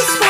just